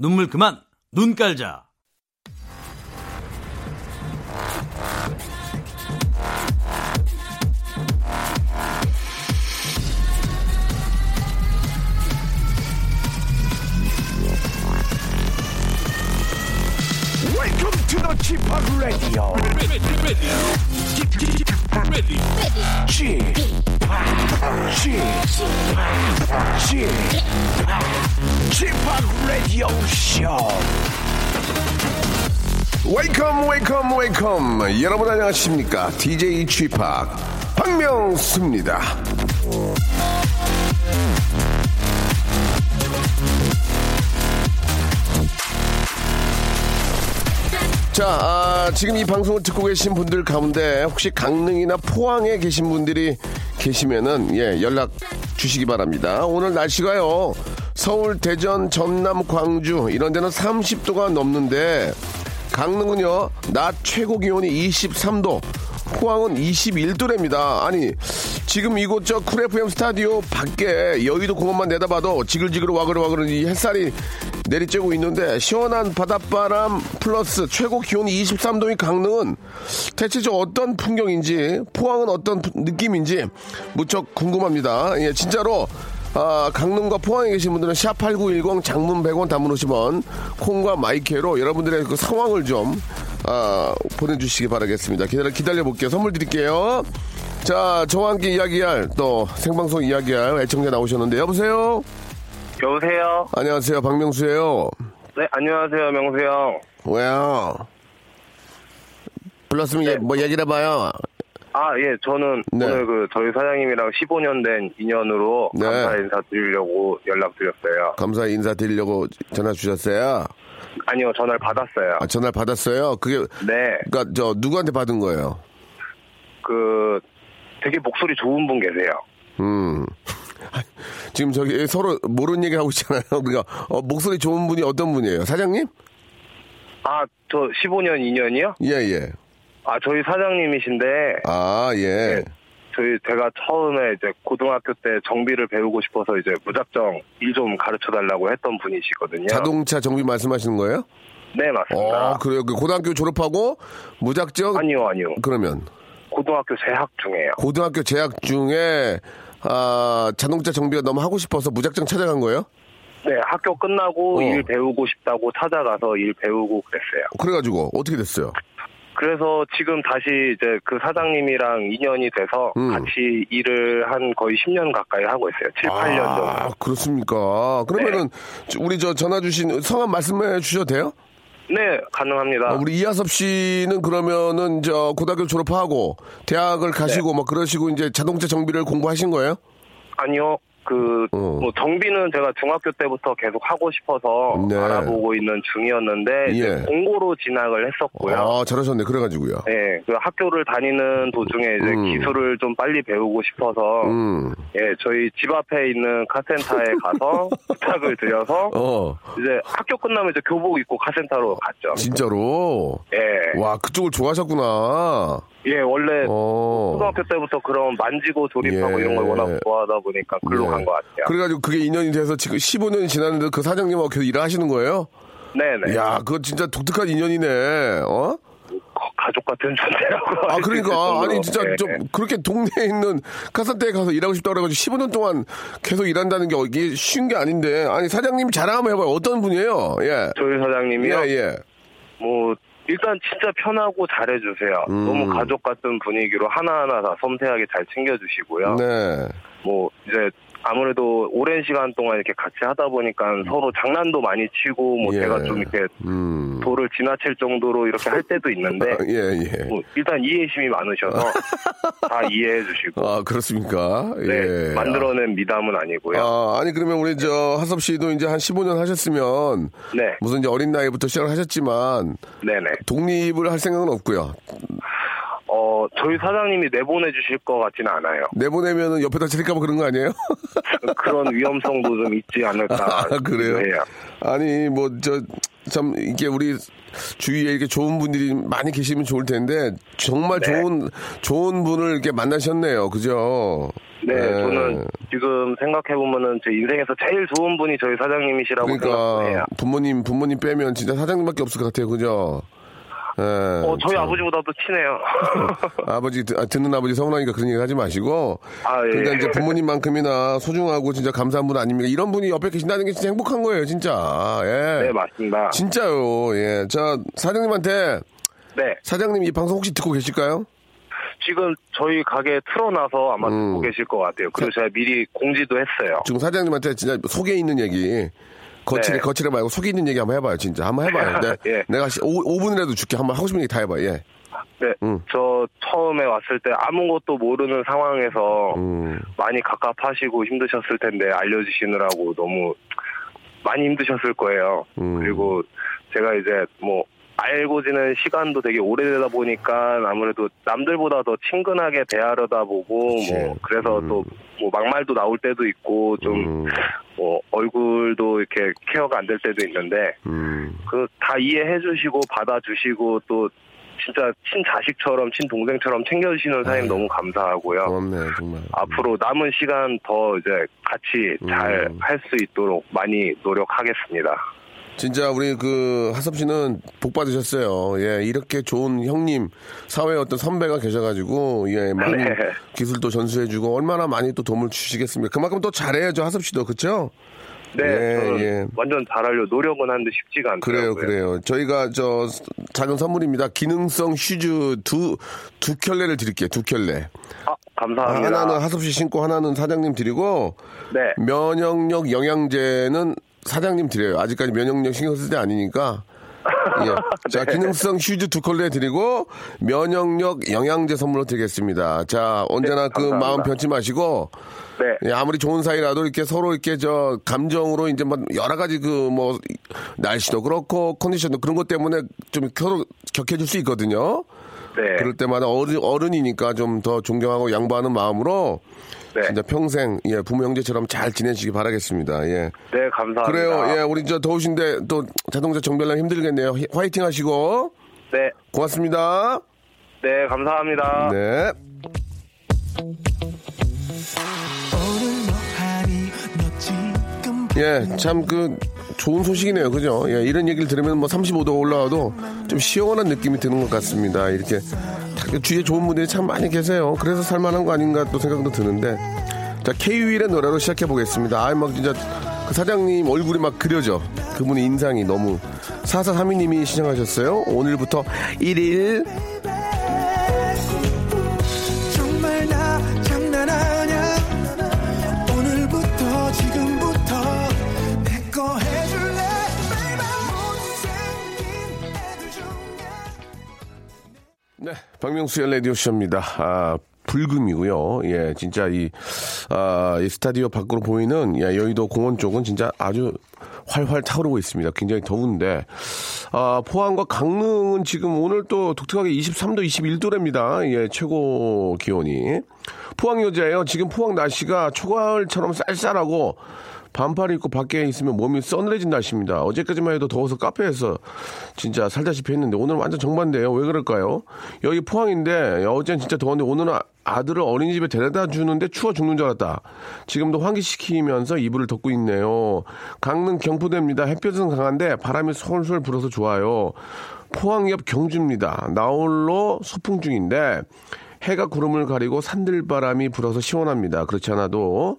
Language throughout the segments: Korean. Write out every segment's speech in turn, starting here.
눈물 그만 눈 깔자. Welcome to the Chip Radio. Chip, Chip, Radio Show. wake up wake up wake up 여러분 안녕하십니까 DJ G-Park 박명수입니다 자 아, 지금 이 방송을 듣고 계신 분들 가운데 혹시 강릉이나 포항에 계신 분들이 계시면은 예 연락 주시기 바랍니다 오늘 날씨가요 서울 대전 전남 광주 이런 데는 30도가 넘는데 강릉은요, 낮 최고 기온이 23도, 포항은 21도랍니다. 아니, 지금 이곳 저 쿨 FM 스튜디오 밖에 여의도 공원만 내다봐도 지글지글 와글와글 이 햇살이 내리쬐고 있는데 시원한 바닷바람 플러스 최고 기온이 23도인 강릉은 대체 저 어떤 풍경인지 포항은 어떤 부- 느낌인지 무척 궁금합니다. 예, 진짜로 아, 강릉과 포항에 계신 분들은 샵8910 장문 100원 단문 50원 콩과 마이케로 여러분들의 그 상황을 좀 아, 보내주시기 바라겠습니다. 기다려, 기다려 볼게요. 선물 드릴게요. 자, 저와 함께 이야기할 또 생방송 이야기할 애청자 나오셨는데 여보세요? 여보세요? 안녕하세요. 박명수예요. 네, 안녕하세요, 명수 형. 왜요? 불렀으면 예, 뭐 얘기를 해봐요. 아, 예, 저는 네. 오늘 그 저희 사장님이랑 15년 된 인연으로 네. 감사 인사 드리려고 연락드렸어요. 감사 인사 드리려고 전화 주셨어요. 아니요, 전화를 받았어요. 아, 전화를 받았어요. 그게 네, 그러니까 저 누구한테 받은 거예요? 그 되게 목소리 좋은 분 계세요. 음. 지금 저기 서로 모르는 얘기 하고 있잖아요. 그러니까 어, 목소리 좋은 분이 어떤 분이에요? 사장님? 아, 저 15년 인연이요? 예, 예. 아, 저희 사장님이신데 아, 예. 네. 저희 제가 처음에 이제 고등학교 때 정비를 배우고 싶어서 이제 무작정 일 좀 가르쳐 달라고 했던 분이시거든요. 자동차 정비 말씀하시는 거예요? 네, 맞습니다. 어, 그래요. 그 고등학교 졸업하고 무작정 아니요, 아니요. 그러면 고등학교 재학 중이에요. 고등학교 재학 중에 아, 자동차 정비가 너무 하고 싶어서 무작정 찾아간 거예요? 네, 학교 끝나고 어. 일 배우고 싶다고 찾아가서 일 배우고 그랬어요. 그래가지고 어떻게 됐어요? 그래서 지금 다시 이제 그 사장님이랑 인연이 돼서 음. 같이 일을 한 거의 10년 가까이 하고 있어요. 7, 8년 아, 정도. 그렇습니까? 그러면은 우리 저 전화 주신 성함 말씀해 주셔도 돼요? 네, 가능합니다. 아, 우리 이하섭 씨는 그러면은 저 고등학교 졸업하고 대학을 가시고 네. 뭐 그러시고 이제 자동차 정비를 공부하신 거예요? 아니요. 그, 어. 뭐, 정비는 제가 중학교 때부터 계속 하고 싶어서 네. 알아보고 있는 중이었는데, 예. 공고로 진학을 했었고요. 아, 잘하셨네. 그래가지고요. 네, 그 학교를 다니는 도중에 이제 음. 기술을 좀 빨리 배우고 싶어서, 음, 예, 저희 집 앞에 있는 카센터에 가서 부탁을 드려서 어, 이제 학교 끝나면 이제 교복 입고 카센터로 갔죠. 진짜로. 예, 와, 그쪽을 좋아하셨구나. 예, 원래 어. 초등학교 때부터 그런 만지고 조립하고 예. 이런 걸 워낙 좋아하다 보니까 글로 네. 간것 같아요. 그래가지고 그게 인연이 돼서 지금 15년이 지났는데 그 사장님하고 계속 일을 하시는 거예요? 네네. 야, 그거 진짜 독특한 인연이네. 어? 거- 가족 같은 존재라고. 아, 그러니까. 아니, 진짜 예. 좀 그렇게 동네에 있는 카센터에 가서 일하고 싶다고 그래가지고 15년 동안 계속 일한다는 게 이게 쉬운 게 아닌데. 아니, 사장님 자랑 한번 해봐요. 어떤 분이에요? 예. 저희 사장님이요. 예, 예. 뭐 일단 진짜 편하고 잘해주세요. 음. 너무 가족 같은 분위기로 하나하나 다 섬세하게 잘 챙겨주시고요. 네. 뭐 이제 아무래도 오랜 시간 동안 이렇게 같이 하다 보니까 서로 장난도 많이 치고 뭐 예. 제가 좀 이렇게 음. 도를 지나칠 정도로 이렇게 할 때도 있는데 예, 예. 뭐 일단 이해심이 많으셔서 다 이해해 주시고 아, 그렇습니까? 네, 예. 만들어낸 미담은 아니고요. 아, 아니, 그러면 우리 저 하섭 씨도 이제 한 15년 하셨으면 네, 무슨 이제 어린 나이부터 시작을 하셨지만 네네. 독립을 할 생각은 없고요. 어 저희 사장님이 내보내 주실 것 같지는 않아요. 내보내면은 옆에다 칠까봐 그런 거 아니에요? 그런 위험성도 좀 있지 않을까 아, 그래요? 해요. 아니, 뭐, 저, 참 이게 우리 주위에 이렇게 좋은 분들이 많이 계시면 좋을 텐데 정말 네. 좋은 좋은 분을 이렇게 만나셨네요. 그죠? 네, 예. 저는 지금 생각해보면은 제 인생에서 제일 좋은 분이 저희 사장님이시라고 생각해요. 그러니까 부모님 부모님 빼면 진짜 사장님밖에 없을 것 같아요. 그죠? 예, 어, 저희 참. 아버지보다도 친해요. 아버지 듣- 아, 듣는 아버지 서운하니까 그런 얘기 하지 마시고 아, 예. 그러니까 이제 부모님만큼이나 소중하고 진짜 감사한 분 아닙니까? 이런 분이 옆에 계신다는 게 진짜 행복한 거예요, 진짜. 예. 네, 맞습니다. 진짜요. 예. 자, 사장님한테 네, 사장님 이 방송 혹시 듣고 계실까요? 지금 저희 가게 틀어놔서 아마 음. 듣고 계실 것 같아요. 그리고 제가 미리 공지도 했어요. 지금 사장님한테 진짜 속에 있는 얘기 거칠에 네. 거칠에 말고 속에 있는 얘기 한번 해봐요, 진짜. 한번 해봐요. 내, 예. 내가 5, 분이라도 줄게. 한번 하고 싶은 얘기 다 해봐요. 예. 네, 음. 저 처음에 왔을 때 아무것도 모르는 상황에서 음. 많이 갑갑하시고 힘드셨을 텐데 알려주시느라고 너무 많이 힘드셨을 거예요. 음. 그리고 제가 이제 뭐 알고 지낸 시간도 되게 오래되다 보니까 아무래도 남들보다 더 친근하게 대하려다 보고 그치. 뭐 그래서 음. 또뭐 막말도 나올 때도 있고 좀 음. 뭐 얼굴도 이렇게 케어가 안 될 때도 있는데 음. 그다 이해해 주시고 받아주시고 또 진짜 친자식처럼 친동생처럼 챙겨주시는 사장님 너무 감사하고요. 고맙네, 정말. 앞으로 남은 시간 더 이제 같이 잘 음. 할수 있도록 많이 노력하겠습니다. 진짜 우리 그 하섭 씨는 복 받으셨어요. 예, 이렇게 좋은 형님, 사회에 어떤 선배가 계셔가지고, 예, 많은 네. 기술도 전수해주고, 얼마나 많이 또 도움을 주시겠습니까? 그만큼 또 잘해야죠, 하섭 씨도. 그쵸? 네, 예, 예. 완전 잘하려 노력은 하는데 쉽지가 그래요, 않더라고요. 그래요. 저희가 저 작은 선물입니다. 기능성 슈즈 두, 두 켤레를 드릴게요, 두 켤레. 아, 감사합니다. 하나는 하섭 씨 신고, 하나는 사장님 드리고, 네, 면역력 영양제는 사장님 드려요. 아직까지 면역력 신경 쓸 때 아니니까. 예. 자, 기능성 슈즈 두 켤레 드리고 면역력 영양제 선물로 드리겠습니다. 자, 언제나 네, 그 감사합니다. 마음 변치 마시고 네, 예, 아무리 좋은 사이라도 이렇게 서로 이렇게 저 감정으로 이제 뭐 여러 가지 그 뭐 날씨도 그렇고 컨디션도 그런 것 때문에 좀 서로 격해질 수 있거든요. 네, 그럴 때마다 어른, 어른이니까 좀 더 존경하고 양보하는 마음으로 네, 진짜 평생 예 부모 형제처럼 잘 지내시기 바라겠습니다. 예. 네, 감사합니다. 그래요. 예, 우리 저 더우신데 또 자동차 정비하려 힘들겠네요. 히- 화이팅 하시고 네, 고맙습니다. 네, 감사합니다. 네. 예, 참 그 좋은 소식이네요. 그죠? 예, 이런 얘기를 들으면 뭐 35도 올라와도 좀 시원한 느낌이 드는 것 같습니다. 이렇게 다- 주위에 좋은 분들이 참 많이 계세요. 그래서 살만한 거 아닌가 또 생각도 드는데. 자, K-윌의 노래로 시작해 보겠습니다. 아, 막 진짜 그 사장님 얼굴이 막 그려져. 그분의 인상이 너무. 4432님이 시청하셨어요. 오늘부터 1일. 박명수의 라디오쇼입니다. 아, 불금이고요. 예, 진짜 이, 아, 이 스타디오 밖으로 보이는 예, 여의도 공원 쪽은 진짜 아주 활활 타오르고 있습니다. 굉장히 더운데, 아, 포항과 강릉은 지금 오늘 또 독특하게 23도, 21도랍니다. 예, 최고 기온이. 포항 여자예요. 지금 포항 날씨가 초가을처럼 쌀쌀하고 반팔 입고 밖에 있으면 몸이 서늘해진 날씨입니다. 어제까지만 해도 더워서 카페에서 진짜 살다시피 했는데 오늘 완전 정반대예요. 왜 그럴까요? 여기 포항인데 어제는 진짜 더웠는데 오늘은 아- 아들을 어린이집에 데려다 주는데 추워 죽는 줄 알았다. 지금도 환기시키면서 이불을 덮고 있네요. 강릉 경포대입니다. 햇볕은 강한데 바람이 솔솔 불어서 좋아요. 포항 옆 경주입니다. 나홀로 소풍 중인데 해가 구름을 가리고 산들바람이 불어서 시원합니다. 그렇지 않아도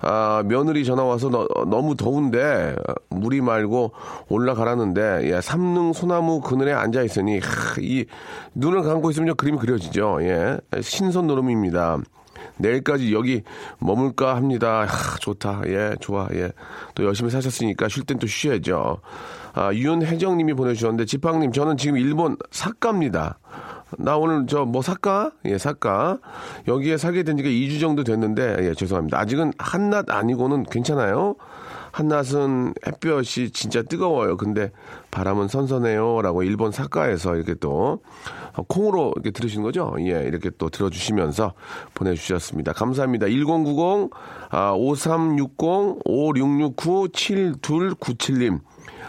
아, 며느리 전화 와서 너, 무 더운데 물이 말고 올라가라는데 예, 삼릉 소나무 그늘에 앉아 있으니 하, 이 눈을 감고 있으면 그림이 그려지죠. 예, 신선 노름입니다. 내일까지 여기 머물까 합니다. 하, 좋다. 예, 좋아. 예. 또 열심히 사셨으니까 쉴 땐 또 쉬셔야죠. 아, 윤혜정님이 보내주셨는데, 지팡님, 저는 지금 일본 사카입니다. 나 오늘 저뭐 사까? 예, 사까. 여기에 살게 된 지가 2주 정도 됐는데, 예, 죄송합니다. 아직은 한낮 아니고는 괜찮아요. 한낮은 햇볕이 진짜 뜨거워요. 근데 바람은 선선해요. 라고 일본 사카에서 이렇게 또 어, 콩으로 이렇게 들으시는 거죠? 예, 이렇게 또 들어주시면서 보내주셨습니다. 감사합니다. 1090, 아, 5360, 5669, 7297님.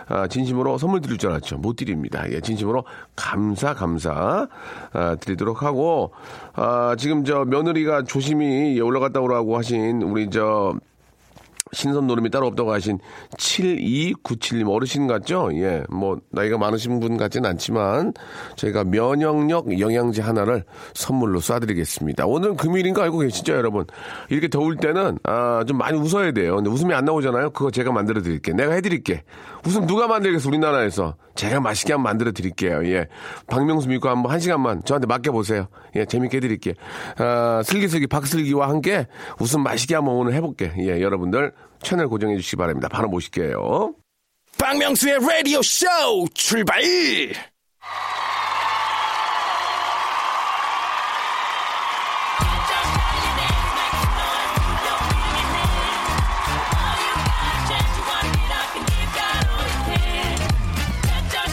아, 진심으로 선물 드릴 줄 알았죠. 못 드립니다. 예, 진심으로 감사, 감사, 아, 드리도록 하고, 아, 지금 저 며느리가 조심히 올라갔다 오라고 하신 우리 저, 신선 노름이 따로 없다고 하신 7297님 어르신 같죠? 예, 뭐, 나이가 많으신 분 같진 않지만, 저희가 면역력 영양제 하나를 선물로 쏴드리겠습니다. 오늘 금요일인 거 알고 계시죠, 여러분? 이렇게 더울 때는, 아, 좀 많이 웃어야 돼요. 근데 웃음이 안 나오잖아요? 그거 제가 만들어 드릴게. 내가 해드릴게. 웃음 누가 만들겠어, 우리나라에서. 제가 맛있게 한번 만들어 드릴게요. 예. 박명수 믿고 한번 한 시간만 저한테 맡겨보세요. 예, 재밌게 해드릴게. 아, 슬기슬기 박슬기와 함께 웃음 맛있게 한번 오늘 해볼게. 예, 여러분들 채널 고정해 주시기 바랍니다. 바로 모실게요. 박명수의 라디오 쇼 출발!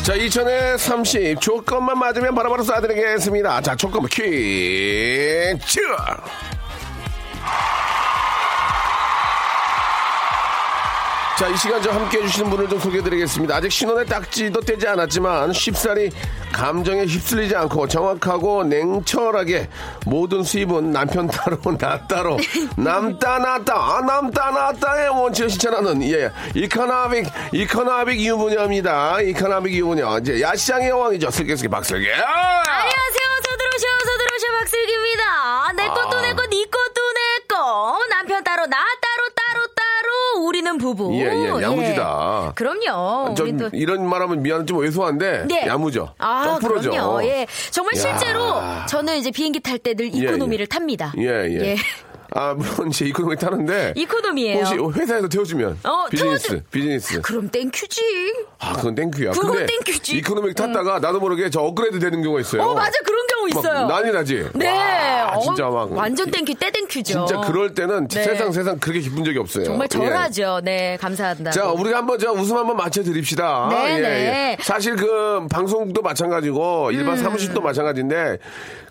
자, 2000에 30. 조건만 맞으면 바로바로 쏴드리겠습니다. 자, 조건만 퀴즈! 자, 이 시간 좀 함께 해주시는 분을 좀 소개해드리겠습니다. 아직 신혼의 딱지도 떼지 않았지만 쉽사리 감정에 휩쓸리지 않고 정확하고 냉철하게 모든 수입은 남편 따로 나 따로 남따 나따 아, 남따 나따의 원칙을 실천하는 예 이카나빅 이카나빅 유부녀입니다. 이카나빅 유부녀 이제 야시장의 여왕이죠. 슬기슬기 박슬기. 아! 안녕하세요. 서들어셔, 서들어셔, 박슬기입니다. 내 것도 아. 내 거, 네것도 내 거. 남편 따로, 나 따로, 따로, 우리는 부부. 예, 예, 야무지다. 예. 그럼요. 좀 우리 또. 이런 말하면 미안 좀 왜소한데 네. 야무져. 아, 좀 풀어져. 그럼요. 예. 정말 야. 실제로 저는 이제 비행기 탈 때늘 예, economy를 예. 탑니다. 예, 예. 아, 물론 이제 economy 타는데. economy예요. 혹시 회사에서 태워주면. 어, 비즈니스, 태워주- 비즈니스. 그럼 thank you지. 아, 그건 땡큐야. 그건 땡큐지. 음. economy 탔다가 나도 모르게 저 업그레이드 되는 경우가 있어요. 어, 맞아. 그런 경우 막 있어요. 난리 나지? 네. 와, 어, 진짜 막. 완전 thank you, 때 thank you죠. 진짜 그럴 때는 네. 세상 세상 그렇게 기쁜 적이 없어요. 정말 예. 절하죠. 네, 감사합니다. 자, 우리가 한번 저 웃음 한번 맞춰 드립시다. 네, 예, 네. 예. 사실 그 방송도 마찬가지고 일반 음. 사무실도 마찬가지인데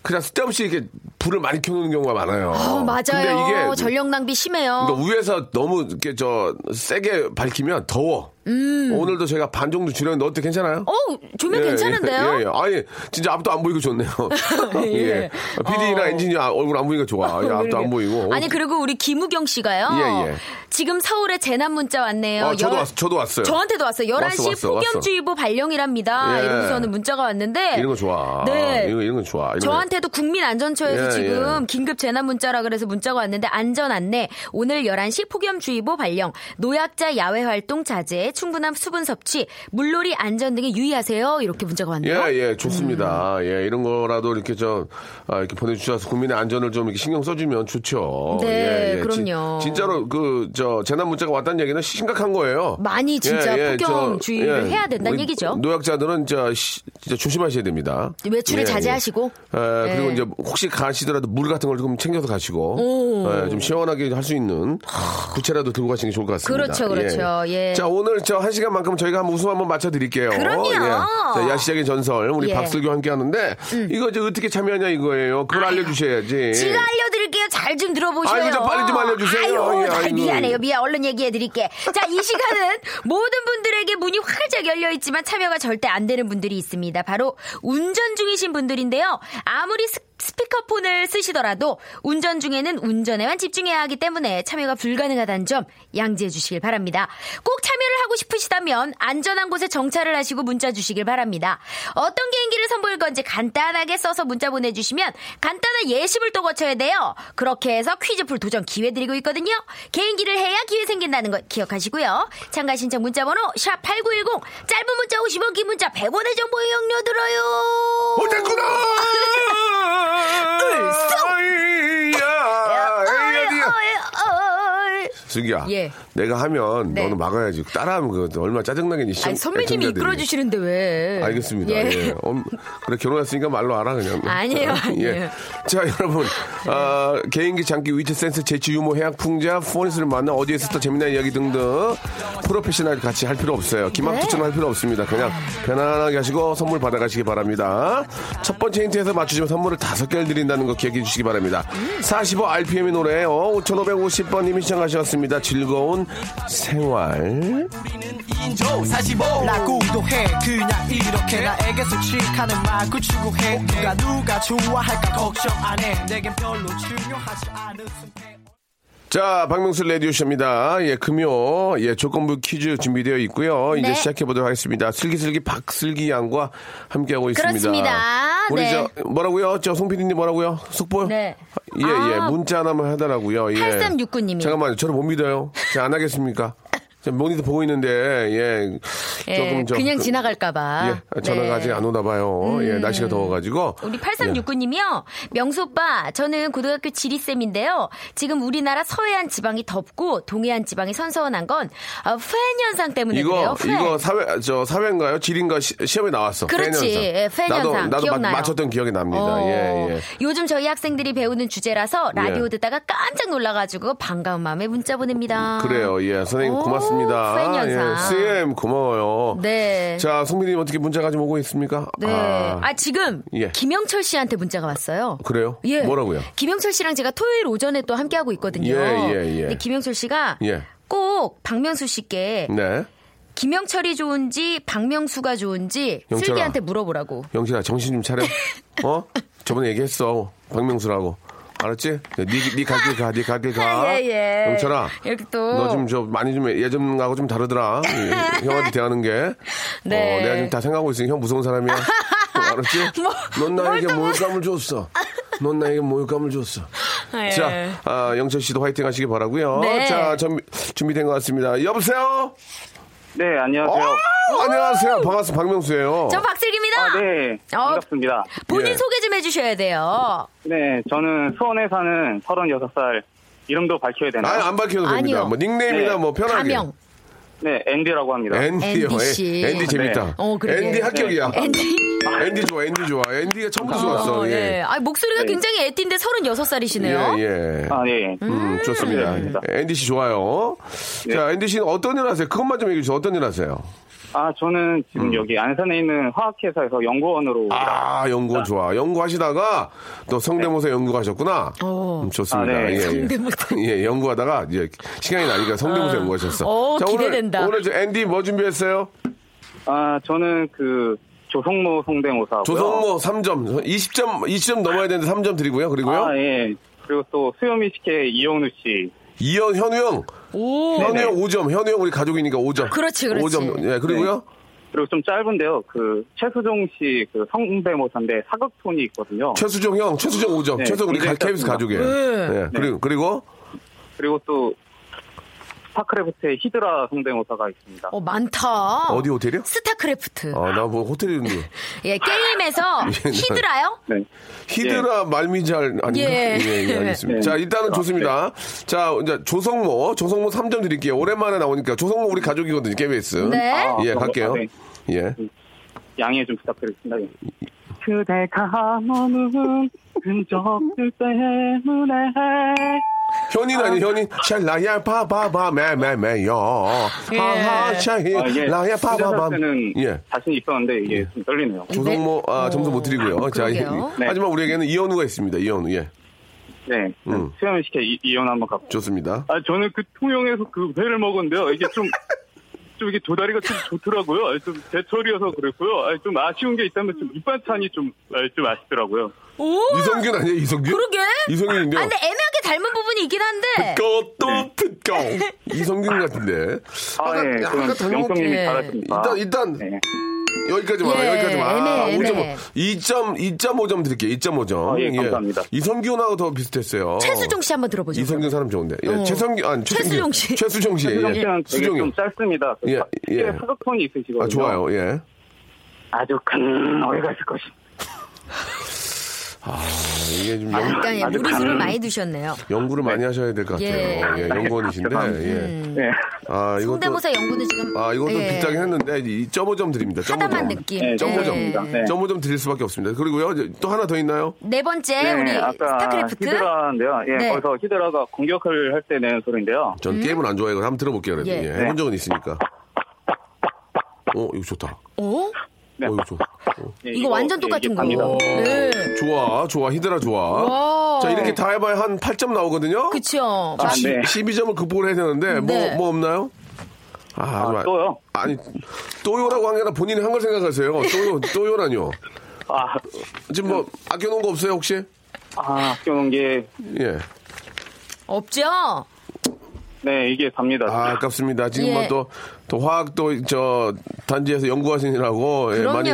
그냥 쓸데없이 이렇게 불을 많이 켜놓는 경우가 많아요. 어, 맞아요. 근데 이게 전력 낭비 심해요. 그러니까 위에서 너무 이렇게 저 세게 밝히면 더워. 오늘도 제가 반 정도 줄였는데 어때 괜찮아요? 음. 어, 조명 괜찮은데요? 예, 예. 아니 진짜 앞도 안 보이고 좋네요. 예. 예. PD나 어. 엔지니어 얼굴 안 보이니까 좋아. 예, 앞도 안. 보이고. 아니 그리고 우리 김우경 씨가요. 예, 예. 지금 서울에 재난 문자 왔네요. 어, 저도 열- 왔, 저도 왔어요. 저한테도 왔어요. 11시 왔어, 왔어, 폭염주의보 발령이랍니다. 예. 이러면서는 문자가 왔는데 이런 거 좋아. 네. 이런, 거- 이런 거 좋아. 이런 거- 저한테도 국민안전처에서 예, 지금 예. 긴급 재난 문자라 그래서 문자가 왔는데 안전 안내 오늘 11시 폭염주의보 발령 노약자 야외 활동 자제 충분한 수분 섭취 물놀이 안전 등에 유의하세요 이렇게 문자가 왔네요. 예, 예, 좋습니다. 예, 이런 거라도 이렇게 저, 아, 이렇게 보내주셔서 국민의 안전을 좀 이렇게 신경 써주면 좋죠. 네, 예, 예. 그럼요. 진, 짜로 그, 저, 재난 문자가 왔다는 얘기는 심각한 거예요. 많이 진짜 폭염 저, 주의를 해야 된다는 얘기죠. 노약자들은 저, 시- 진짜 조심하셔야 됩니다. 외출을 예, 자제하시고. 예. 예, 그리고 예. 이제 혹시 가시더라도 물 같은 걸좀 챙겨서 가시고, 예, 좀 시원하게 할 수 있는 부채라도 들고 가시는 게 좋을 것 같습니다. 그렇죠, 그렇죠. 예. 자, 오늘 저한 시간만큼 저희가 한번 웃음 한번 맞춰드릴게요. 그럼요. 예. 자, 야시장의 전설, 우리 예. 음. 박슬기와 함께 하는데, 이거 이제 어떻게 참여하냐 이거예요. 그걸 알려주셔야지. 제가 알려드릴게요. 잘 좀 들어보세요. 아이고, 좀 빨리 좀 알려주세요. 아유, 예, 아, 아이고. 미안해요. 미안. 얼른 얘기해드릴게. 자, 이 시간은 모든 분들에게 문이 활짝 열려 있지만 참여가 절대 안 되는 분들이 있습니다. 바로 운전 중이신 분들인데요. 아무리 스, 스피커폰을 쓰시더라도 운전 중에는 운전에만 집중해야 하기 때문에 참여가 불가능하다는 점 양지해 주시길 바랍니다. 꼭 참여를 하고 싶으시다면 안전한 곳에 정차를 하시고 문자 주시길 바랍니다. 어떤 개인기를 선보일 건지 간단하게 써서 문자 보내주시면 간단한 예심을 또 거쳐야 돼요. 그렇게 해서 퀴즈풀 도전 기회 드리고 있거든요. 개인기를 해야 기회 생긴다는 거 기억하시고요. 참가 신청 문자번호 샵 8910 짧은 문자 50원 긴 문자 100원의 정보 이용료 들어요. 어쨌구나! 야, 야, 어이, 에이, 어디야. 어이, 어이. 슬기야. 예. 내가 하면 네. 너는 막아야지. 따라하면 그 얼마 나 짜증나겠니. 시청- 아니, 선배님이 애청자들이. 이끌어 주시는데 왜? 알겠습니다. 예. 예. 엄- 그래 결혼했으니까 말로 알아 그냥. 아니에요, 아니에요. 예. 자 여러분 아, 개인기 장기 위치 센스 재치 유머 해학 풍자 포니스를 만나 어디에서 또 재미난 이야기 등등 프로페셔널 같이 할 필요 없어요. 기막투처럼 할 필요 없습니다. 그냥 편안하게 하시고 선물 받아가시기 바랍니다. 첫 번째 힌트에서 맞추시면 선물을 다섯 개를 드린다는 거 기억해 주시기 바랍니다. 45 RPM의 노래요. 5550번님이 시청하셨습니다. 즐거운 생활. 인조 45나 궁도해 그냥 이렇게 나에게 솔직하는 말고 추구해 누가 누가 좋아할까 걱정 안해 내겐 별로 중요하지 않은 선택 자, 박명수 라디오쇼입니다. 예, 금요, 예, 조건부 퀴즈 준비되어 있고요. 이제 네. 시작해보도록 하겠습니다. 슬기슬기 박슬기 양과 함께하고 있습니다. 그렇습니다. 우리 네. 저, 뭐라고요? 저 송피디님 뭐라고요? 속보? 네. 예, 예, 아. 문자 하나만 해달라고요. 예. 8369 님이. 잠깐만요. 저를 못 믿어요. 제가 안 하겠습니까? 모니터 보고 있는데, 예. 예, 조금 저. 그냥 그- 지나갈까봐. 예, 전화가 네. 아직 안 오나 봐요. 예, 날씨가 더워가지고. 우리 8369님이요. 명수 오빠, 저는 고등학교 지리쌤인데요. 지금 우리나라 서해안 지방이 덥고 동해안 지방이 선선한 건 아, 푄 현상 때문에 이거 그래요. 이거 사회 저 사회인가요? 지리인가 시, 시험에 나왔어. 그렇지. 푄 현상. 예, 나도 현상. 나도 기억나요? 맞, 췄던 기억이 납니다. 어, 예, 예. 요즘 저희 학생들이 배우는 주제라서 라디오 예. 듣다가 깜짝 놀라가지고 반가운 마음에 문자 보냅니다. 그래요. 예. 선생님 오, 고맙습니다. 푄 현상. 예. 쌤 고마워요. 네. 자, 송민님 어떻게 문자가 좀 오고 있습니까? 네. 아, 지금 예. 김영철 씨한테 문자가 왔어요. 그래요? 예. 뭐라고요? 김영철 씨랑 제가 토요일 오전에 또 함께 하고 있거든요. 예, 예, 예. 근데 김영철 씨가 예. 꼭 박명수 씨께 네. 김영철이 좋은지 박명수가 좋은지 영철아. 슬기한테 물어보라고. 영신아 정신 좀 차려. 어? 저번에 얘기했어. 박명수라고. 알았지? 네, 네 갈길 가, 네 갈길 가. 예, 예. 영철아. 이렇게 또. 너 좀 저 많이 좀 예전하고 좀 다르더라. 예, 형한테 대하는 게. 네. 어, 내가 지금 다 생각하고 있으니 형 무서운 사람이야. 어, 알았지? 뭐, 넌 나에게 모욕감을 줬어. 넌 나에게 모욕감을 줬어. 예. 자, 아, 영철 씨도 화이팅 하시기 바라고요 네. 자, 전, 준비된 것 같습니다. 여보세요? 네, 어, 안녕하세요. 안녕하세요. 반갑습니다. 박명수예요. 전 박슬기입니다. 아, 네. 어. 반갑습니다. 본인 예. 소개 좀 해주셔야 돼요. 네, 저는 수원에 사는 36살. 이름도 밝혀야 되나요? 아, 안 밝혀도 됩니다. 아니요. 뭐 닉네임이나 네. 뭐 편하게. 가명. 네, 앤디라고 합니다. 앤디요. 앤디 씨. 앤디 재밌다. 네. 어, 그러게. 앤디 합격이야. 앤디. 앤디 좋아, 앤디 좋아. 앤디가 처음부터 좋았어. 어, 예. 예. 아, 목소리가 네. 굉장히 애띠인데 36살이시네요. 예, 예. 아, 네. 음, 좋습니다. 네. 앤디 씨 좋아요. 네. 자, 앤디 씨는 어떤 일 하세요? 그것만 좀 얘기해 주세요. 어떤 일 하세요? 아, 저는 지금 여기 안산에 있는 화학회사에서 연구원으로. 음. 아, 연구원 좋아. 연구하시다가 또 성대모사 연구하셨구나. 어. 음, 좋습니다. 아, 네. 예, 예. 성대모사. 예, 연구하다가 이제 시간이 나니까 성대모사 연구하셨어. 어, 오늘, 기대된다. 오늘 저 앤디 뭐 준비했어요? 아, 저는 그 조성모 성대모사. 조성모 3점. 20점, 20점 넘어야 되는데 3점 드리고요. 그리고요. 아, 예. 그리고 또 수요미 식혜 이영우 씨. 이현, 현우 형. 오. 현우. 형 5점. 현우 형 우리 가족이니까 5점. 그렇지, 그렇지. 5점. 예, 그리고요. 그리고 좀 짧은데요. 그 최수종 씨 그 성대모사인데 사극톤이 있거든요. 최수종 형, 최수종 5점. 네, 최수종 우리 KBS. 가족이에요. 네. 예, 그리고, 그리고 그리고 또 스타크래프트의 히드라 성대모사가 있습니다. 어, 많다. 어디 호텔이요? 스타크래프트. 아, 나 뭐 호텔이었는데. 예, 게임에서 예, 히드라요? 네. 히드라 말미잘 아닌가? 예. 예, 예, 알겠습니다. 네. 자, 일단은 좋습니다. 자, 이제 조성모, 조성모 3점 드릴게요. 오랜만에 나오니까 조성모 우리 가족이거든요, KBS. 네. 아, 예, 그럼- 갈게요. 아, 네. 예. 양해 좀 부탁드리겠습니다. 예. 그대가 머문 흔적들 때문에 현인 아니 현인 샬라야 바바바 매매매요 하하 샤히 아, 이게 라야 바바바 때는 예 자신 있었는데 이게 좀 떨리네요. 조성모 아 점수 못 드리고요 자 그러게요. 이- 하지만 우리에게는 이현우가 있습니다 이현우 예 네. 음. 수염 식혜 이- 이혼 한번 갖고. 좋습니다 아 저는 그 통영에서 그 회를 먹었는데요. 이게 좀. 좀 이게 도다리가 좀 좋더라고요. 아, 좀 제철이어서 그랬고요. 아, 좀 아쉬운 게 있다면 좀 밑반찬이 좀, 아, 좀 아쉽더라고요. 오. 이성균 아니에요 이성균 그러게. 이성균인데요 아, 근데 애매하게 닮은 부분이 있긴 한데. 그것도 듣고 이성균 같은데 아, 아까- 예. 아까 그럼 닮은- 예. 잘하십니다. 일단 일단 네. 여기까지만 예, 여기까지만 애매해, 애매해. 2점 2.5점 드릴게요 2.5점 아, 예, 감사합니다. 이성균하고 더 비슷했어요 최수종 씨 한번 들어보죠. 이성균 사람 좋은데. 예, 어. 최성균, 아니, 최수종 씨. 최수종 씨. 수정 예. 씨는 되게 수종이. 좀 짧습니다. 그 예, 사- 예. 특유의 사극톤이 있으시거든요. 아, 좋아요, 예. 아주 큰 오해가 있을 것이. 아, 이게 좀 연, 약간 예, 아주 무리수를 감- 많이 두셨네요. 연구를 많이 하셔야 될 것 같아요. 예. 예, 연구원이신데. 예. 네. 아, 이것도 성대모사 연구는 지금 아, 이것도 예. 비싸긴 했는데 이 점오점 드립니다. 점오점. 하다만 느낌. 네, 점오점. 예. 네. 점오점 드릴 수밖에 없습니다. 그리고요, 이제 또 하나 더 있나요? 네 번째 네, 우리 아까 스타크래프트. 히드라인데요. 예, 네. 거기서 히드라가 공격을 할 때 내는 소리인데요. 전 게임을 안 좋아해요. 한번 들어볼게요. 그래도. 음? 예. 예, 해본 적은 있으니까. 어, 이거 좋다. 어? 네. 어, 이거 좋아. 어. 예, 이거 완전 똑같은 거. 네. 좋아, 좋아. 히드라 좋아. 와. 자, 이렇게 다 해봐야 한 8점 나오거든요? 그쵸. 아, 네. 12점을 극복을 해야 되는데, 네. 뭐, 뭐 없나요? 아, 아, 좀 또요? 아니, 또요라고 한 게 아니라 본인이 한 걸 생각하세요. 또요, 또요라뇨. 아, 지금 뭐, 아껴놓은 거 없어요, 혹시? 아, 아껴놓은 게, 예. 없죠? 네, 이게 답니다. 아, 아깝습니다. 지금 예. 뭐 또, 또 화학도 저 단지에서 연구하시느라고 예, 많이.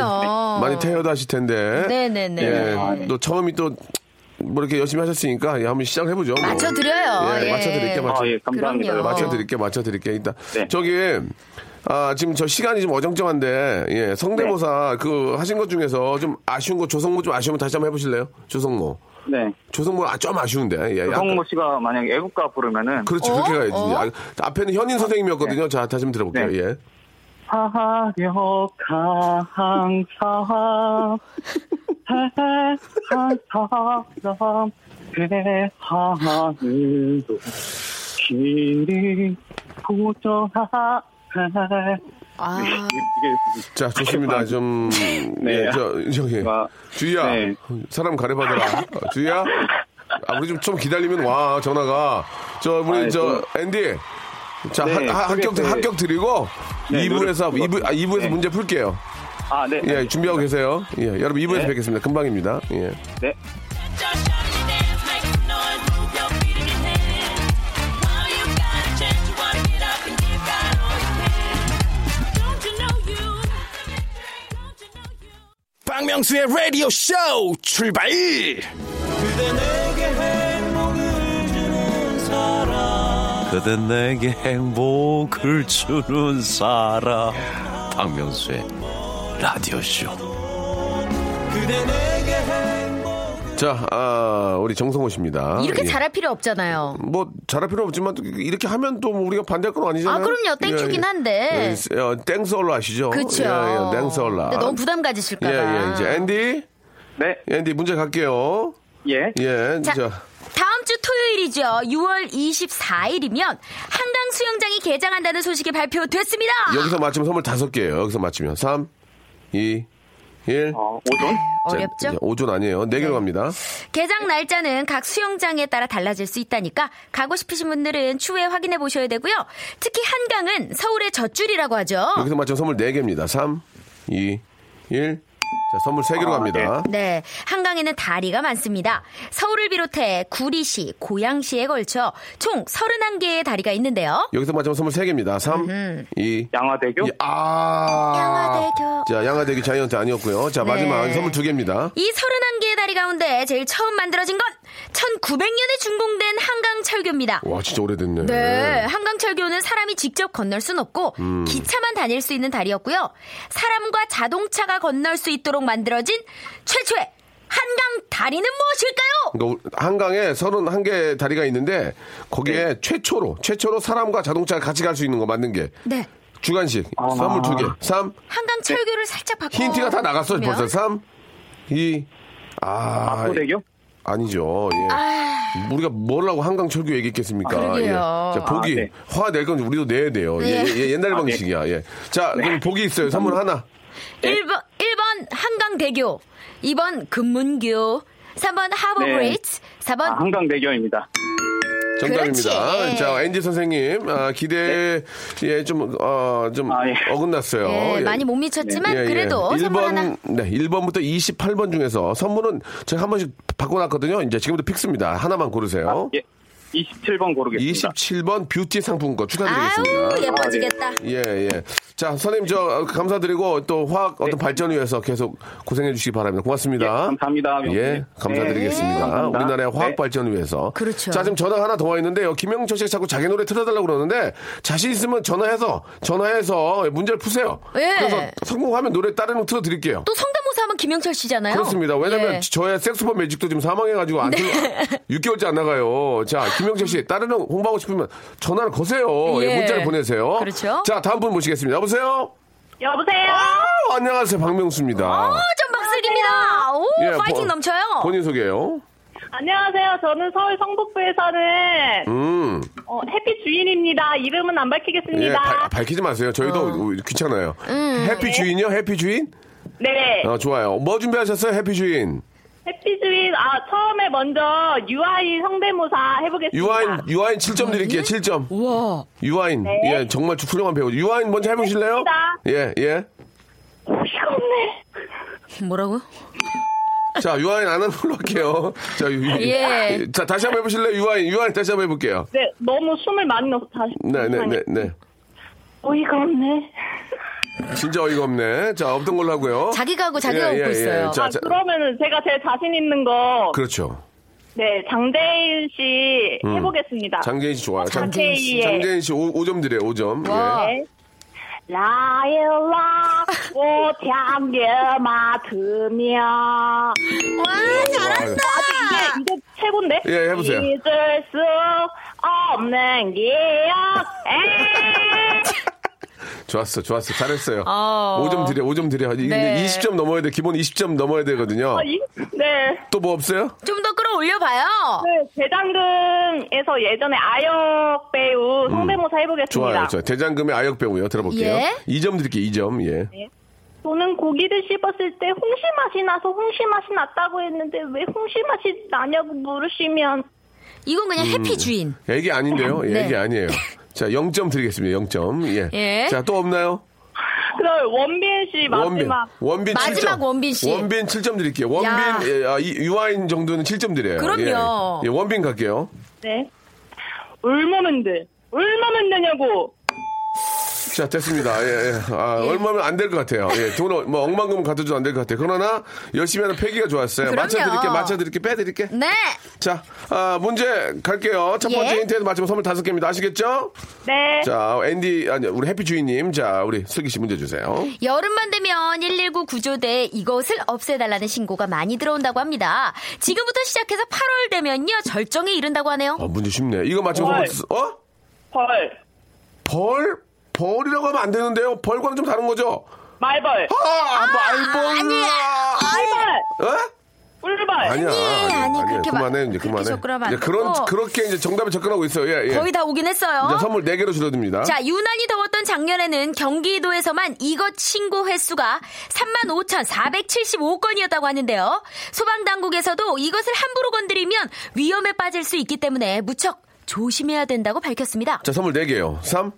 많이 하실 텐데. 네네네. 예, 또 처음이 또 뭐 이렇게 열심히 하셨으니까 예, 한번 시작해 보죠. 뭐. 맞춰 드려요. 예, 예. 맞춰 드릴게 맞춰. 아, 예, 감사합니다. 그럼요. 맞춰 드릴게 맞춰 드릴게 일단 네. 저기 아 지금 저 시간이 좀 어정쩡한데 예 성대모사 그 하신 것 중에서 좀 아쉬운 거 조성모 좀 아쉬우면 다시 한번 해보실래요? 조성모 네. 조성모 아, 좀 아쉬운데 예, 약간- 성모 씨가 만약에 애국가 부르면은, 그렇지 어? 그렇게 가야지 어? 아, 앞에는 현인 선생님이었거든요 자 다시 한번 들어볼게요 네. 예. 하려가 항상 한 사람 대하늘도 길이 보정하 아, 이게 자 좋습니다. 좀 네. 예, 저 저기 아, 주희야 네. 사람 가려봐더라. 어, 주희야? 아 우리 좀, 좀 기다리면 와 전화가. 저 우리 아, 저 좀- 앤디 자 네, 하- 하- 합격 그게- 합격 드리고 네, 2부에서 노래- 2부 아 2부에서 네. 문제 풀게요. 아, 네. 예 준비하고 계세요. 예 여러분 2부에서 네. 뵙겠습니다. 금방입니다. 예. 네. 박명수의 라디오 쇼 출발! 그대 내게 행복을 주는 사람. 박명수의 라디오 쇼 자, 아, 우리 정성호 씨입니다. 이렇게 예. 잘할 필요 없잖아요. 뭐 잘할 필요 없지만 또 이렇게 하면 또뭐 우리가 반대할 건 아니잖아요. 아, 그럼요. Thank you긴 한데. 예, 어, thanks a lot 아시죠? 그렇죠. 예, 예, thanks a lot. 근데 너무 부담 예, 가지실까봐. 예. 이제 앤디, 네. 앤디 문제 갈게요. 예. 예, 자, 자, 다음 주 토요일이죠. 6월 24일이면 한강 수영장이 개장한다는 소식이 발표됐습니다. 여기서 맞추면 선물 다섯 개예요. 여기서 맞추면 3, 2, 1. 어, 오존? 어렵죠? 5존 아니에요. 네 개로 네. 갑니다. 개장 날짜는 각 수영장에 따라 달라질 수 있다니까 가고 싶으신 분들은 추후에 확인해 보셔야 되고요. 특히 한강은 서울의 젖줄이라고 하죠. 여기서 맞추면 선물 네 개입니다. 3, 2, 1. 자, 선물 세 개로 아, 갑니다. 네, 한강에는 다리가 많습니다. 서울을 비롯해 구리시, 고양시에 걸쳐 총 31개의 다리가 있는데요. 여기서 맞추면 선물 세 개입니다. 3, 2, 양화대교? 예, 아. 양화대교. 자, 양화대교 자이언트 아니었고요. 자, 마지막 네. 선물 두 개입니다. 이 31개의 다리 가운데 제일 처음 만들어진 건 1900년에 준공된 한강철교입니다. 와, 진짜 오래됐네. 네, 한강철교는 사람이 직접 건널 순 없고 음. 기차만 다닐 수 있는 다리였고요. 사람과 자동차가 건널 수 있도록 만들어진 최초의 한강 다리는 무엇일까요? 그러니까 한강에 31개 다리가 있는데 거기에 네. 최초로 최초로 사람과 자동차가 같이 갈 수 있는 거 만든 게 네, 주간식 선물 두 개. 3 한강 철교를 살짝 바꿔. 힌트가 다 나갔어 보면. 벌써. 3 2 아, 압구대교? 아니죠. 예. 우리가 뭘라고 한강 철교 얘기했겠습니까? 아. 예. 자, 보기 아, 네. 화낼 건 우리도 내야 돼요. 예, 네. 예, 옛날 방식이야. 예. 자, 그럼 보기 있어요. 선물 하나. 1번, 1번 한강대교, 2번 금문교, 3번 하버브리지, 4번 어? 아, 한강대교입니다. 정답입니다. 그렇지. 자, 앤디 선생님, 아, 기대에 좀, 어, 좀 아, 예. 어긋났어요. 예, 예. 많이 못 미쳤지만 예, 예. 그래도 선물 1번, 하나. 네, 1번부터 28번 중에서 선물은 제가 한 번씩 바꿔놨거든요. 이제 지금부터 fix입니다. 하나만 고르세요. 예. 27번 고르겠습니다. 27번 뷰티 상품권 축하드리겠습니다. 아유 예뻐지겠다. 예, 예. 자, 선생님, 저, 어, 감사드리고, 또, 화학 어떤 네. 발전 위해서 계속 고생해 주시기 바랍니다. 고맙습니다. 예, 감사합니다. 예, 감사드리겠습니다. 네, 감사합니다. 우리나라의 화학 네. 발전을 위해서. 그렇죠. 자, 지금 전화 하나 더 와 있는데요. 김영철 씨가 자꾸 자기 노래 틀어달라고 그러는데, 자신 있으면 전화해서, 전화해서 문제를 푸세요. 예. 그래서 성공하면 노래 다른 거 틀어드릴게요. 또 성대모사 하면 김영철 씨잖아요. 그렇습니다. 왜냐면 예. 저의 섹스폰 매직도 지금 사망해가지고 안 틀, 6개월째 안 나가요. 자, 김 영철 씨, 다른 형 홍보하고 싶으면 전화를 거세요. 예, 예. 문자를 보내세요. 그렇죠. 자, 다음 분 모시겠습니다. 여보세요? 여보세요? 아, 안녕하세요. 박명수입니다. 어, 전 박슬기입니다. 오, 예, 파이팅 본- 넘쳐요. 본인 소개요. 안녕하세요. 저는 서울 성북구에 사는 음. 어, 해피 주인입니다. 이름은 안 예, 밝히겠습니다. 발- 밝히지 마세요. 저희도 어. 귀찮아요. 음. 해피 주인이요? 해피 주인? 네. 어, 좋아요. 뭐 준비하셨어요? 해피 주인. 해피 주인, 아, 처음에 먼저 유아인 성대모사 해보겠습니다. 유아인, 유아인 7점 드릴게요. 7점. 우와. 유아인. 네. 예, 정말 훌륭한 배우. 유아인 먼저 해보실래요? 해봅니다. 예, 예. 호시가 없네. 뭐라고? 자, 유아인 안 하는 걸로 할게요. 자, 유, 예. 자, 다시 한번 해보실래요? 유아인, 유아인 다시 한번 해볼게요. 네, 너무 숨을 많이 넣어서 다시. 네, 네, 네, 네. 어이가 없네. 진짜 어이가 없네. 자, 없던 걸로 하고요. 자기가 하고 자기가 예, 웃고 예, 있어요. 예. 자, 아, 자, 그러면은 제가 제일 자신 있는 거, 그렇죠. 네, 장대인 씨 해보겠습니다. 장재인 씨 좋아요. 장, 장재인 씨. 장재인 씨 5, 점 드려요, 5점. 와. 네. 라일락 꽃향기 맡으며 와, 잘한다. 이게 이게 최고인데? 예, 해보세요. 잊을 수 없는 기억. 좋았어, 좋았어. 잘했어요. 어. 5점 드려, 5점 드려. 네. 20점 넘어야 돼. 기본 20점 넘어야 되거든요. 아, 이- 네. 또 뭐 없어요? 좀 더 끌어올려봐요. 네, 대장금에서 예전에 아역 배우 성대모사 해보겠습니다. 좋아요. 저 대장금의 아역 배우요. 들어볼게요. 예. 2점 드릴게요, 2점. 예. 저는 고기를 씹었을 때 홍시 맛이 나서 홍시 맛이 났다고 했는데 왜 홍시 맛이 나냐고 물으시면 이건 그냥 해피 주인. 애기 아닌데요? 예, 네. 아니에요. 자, 0점 드리겠습니다. 0점. 예. 예. 자, 또 없나요? 그럼 원빈 씨 원빈. 마지막 원빈 마지막 7점. 원빈 씨. 원빈 7점 드릴게요. 원빈, 야. 예, 아, 이- 유아인 정도는 7점 드려요. 그럼요. 예. 예, 원빈 갈게요. 네 얼마면 돼? 얼마면 되냐고 자, 됐습니다. 예, 예. 아, 얼마면 안 될 것 같아요. 예, 돈을 뭐 억만금 갖다줘도 안 될 것 같아요. 그러나 열심히 하는 패기가 좋았어요. 그럼요. 맞춰드릴게, 맞춰드릴게, 빼드릴게. 네. 자, 아, 문제 갈게요. 첫 번째 예. 힌트에서 맞추면 선물 다섯 개입니다. 아시겠죠? 네 자, 앤디, 아니, 우리 해피 주인님. 자, 우리 슬기 씨 문제 주세요. 여름만 되면 119 구조대에 이것을 없애달라는 신고가 많이 들어온다고 합니다. 지금부터 시작해서 8월 되면요 절정에 이른다고 하네요. 어, 문제 쉽네. 이거 맞추면 헐. 선물, 쓰- 어? 벌 벌? 벌이라고 하면 안 되는데요. 벌과는 좀 다른 거죠? 말벌 아, 말벌. 꿀벌 어? 꿀벌 아니야. 아니, 아니, 그렇게 마- 그만해, 이제 그렇게 그만해. 이제 그런. 그렇게 이제 정답에 접근하고 있어요. 예, 예. 거의 다 오긴 했어요. 이제 선물 4 개로 줄어듭니다. 자, 유난히 더웠던 작년에는 경기도에서만 이것 신고 횟수가 35,475건이었다고 하는데요. 소방 당국에서도 이것을 함부로 건드리면 위험에 빠질 수 있기 때문에 무척 조심해야 된다고 밝혔습니다. 자, 선물 4개요. 3.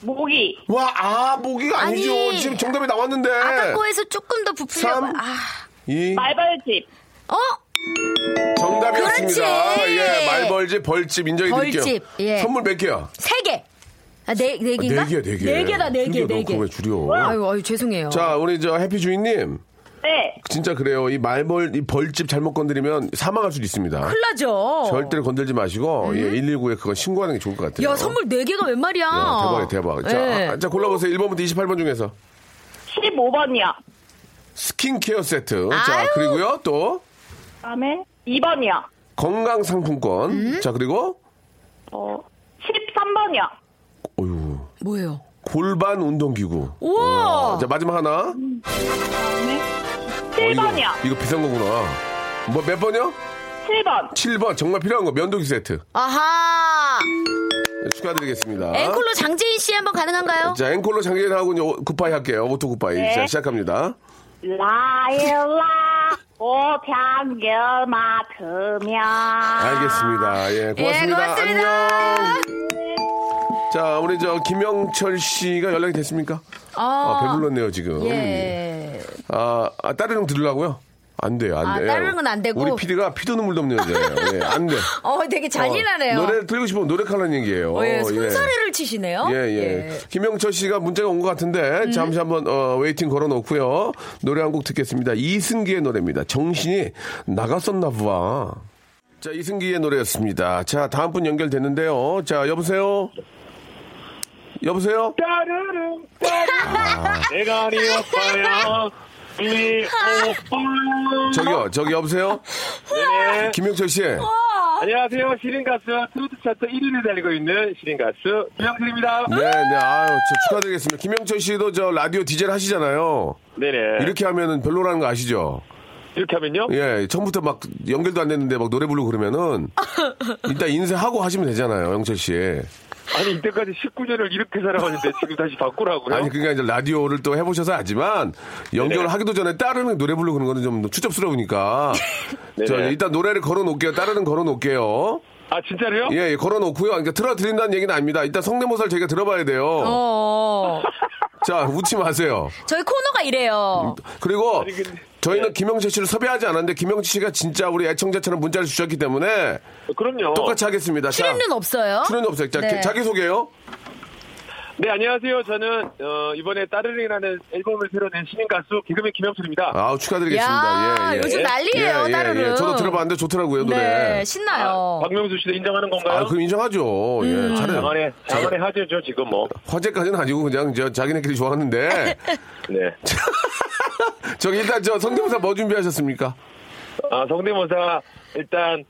모기 와, 아, 모기가 아니죠. 아니, 지금 정답이 나왔는데. 아까 거에서 조금 더 부풀려고. 삼. 아, 2. 말벌집 어? 정답이었습니다. 그렇지. 예, 말벌집, 벌집 인정해 드릴게요. 벌집, 예. 선물 몇 개야? 세 개. 아, 네, 네 개인가? 네 개, 네 개. 네 개다, 네 개, 줄여, 네너 개. 그거 왜 줄여? 아유, 아유, 죄송해요. 자, 우리 저 해피 주인님. 네 진짜 그래요. 이 말벌, 이 벌집 잘못 건드리면 사망할 수도 있습니다. 큰일 나죠. 절대로 건들지 마시고, 예, 119에 그거 신고하는 게 좋을 것 같아요. 야, 선물 네 개가 웬 말이야. 야, 대박이야, 대박. 자, 예. 아, 자, 골라보세요. 1번부터 28번 중에서. 15번이요 스킨케어 세트. 아유. 자, 그리고요, 또, 그다음에 2번이요 건강상품권. 음? 자, 그리고, 어 13번이요 어휴, 뭐예요? 골반 운동기구. 우와! 어, 자, 마지막 하나. 그다음에 어, 이거, 7번이요 이거 비싼 거구나. 뭐, 몇 번이요? 7번 7번. 정말 필요한 거. 면도기 세트. 아하! 네, 축하드리겠습니다. 앵콜로 장재인 씨 한번 가능한가요? 자, 앵콜로 이제 오- goodbye 할게요. Auto goodbye. 네. 자, 시작합니다. 라일락 꽃향기 맡으며 알겠습니다. 예, 고맙습니다. 예, 고맙습니다. 안녕. 자, 우리 저 김영철 씨가 연락이 됐습니까? 아, 배불렀네요, 지금. 예. 아, 아형 들으려고요? 안 돼요, 안 아, 돼. 다른 건 안 되고? 우리 PD가 피도 눈물도 없는 여자예요. 예, 안 돼. 어, 되게 잔인하네요. 어, 노래 듣고 싶으면 노력하라는 얘기예요. 어, 예, 예. 손사래를 치시네요. 예, 예. 김영철 씨가 문자가 온 것 같은데, 음. 잠시 한번, 어, waiting 걸어 놓고요. 노래 한 곡 듣겠습니다. 이승기의 노래입니다. 정신이 나갔었나 봐. 자, 이승기의 노래였습니다. 자, 다음 분 연결됐는데요. 자, 여보세요? 여보세요? 따르릉 따르릉 내가 아니었어요 이, 오, 저기요, 저기 여보세요? 네네. 김영철 씨. 안녕하세요. 시린가스 트로트 차트 1위를 달리고 있는 시린가스 김영철입니다. 네, 네, 아유, 저 축하드리겠습니다. 김영철 씨도 저 라디오 디제를 하시잖아요. 네네. 이렇게 하면은 별로라는 거 아시죠? 이렇게 하면요? 예, 처음부터 막 연결도 안 됐는데 막 노래 부르고 그러면은 일단 인쇄하고 하시면 되잖아요, 영철 씨. 아니, 이때까지 19년을 이렇게 살아왔는데 지금 다시 바꾸라고요? 아니 그러니까 이제 라디오를 또 해보셔서 알지만 연결을 네네. 하기도 전에 따르는 노래 부르고 그런 거는 좀 추접스러우니까 네네. 저 일단 노래를 걸어놓을게요. 따르는 걸어놓을게요. 아, 진짜로요? 예, 예, 걸어놓고요. 그러니까 틀어드린다는 얘기는 아닙니다. 일단 성대모사를 저희가 들어봐야 돼요. 어. 자, 웃지 마세요. 저희 코너가 이래요. 그리고 아니, 근데- 저희는 네. 김영철 씨를 섭외하지 않았는데 김영철 씨가 진짜 우리 애청자처럼 문자를 주셨기 때문에 그럼요. 똑같이 하겠습니다. 자, 출연료는 없어요. 출연료 없어요. 자, 네. 자기 소개요. 네, 안녕하세요. 저는, 어, 이번에 따르릉이라는 앨범을 새로 낸 신인 가수 개그맨 김영철입니다. 아우, 축하드리겠습니다. 야, 예, 예. 요즘 난리예요, 예, 예, 따르릉. 예. 저도 들어봤는데 좋더라고요, 노래. 네, 신나요. 박명수 씨도 인정하는 건가요? 아, 그럼 인정하죠. 음. 예, 잘해. 장안의, 장안의 하재죠, 지금 뭐. 화제까지는 아니고 그냥 저 자기네끼리 좋아하는데 네. 저기 일단 저 성대모사 뭐 준비하셨습니까? 아, 성대모사, 일단,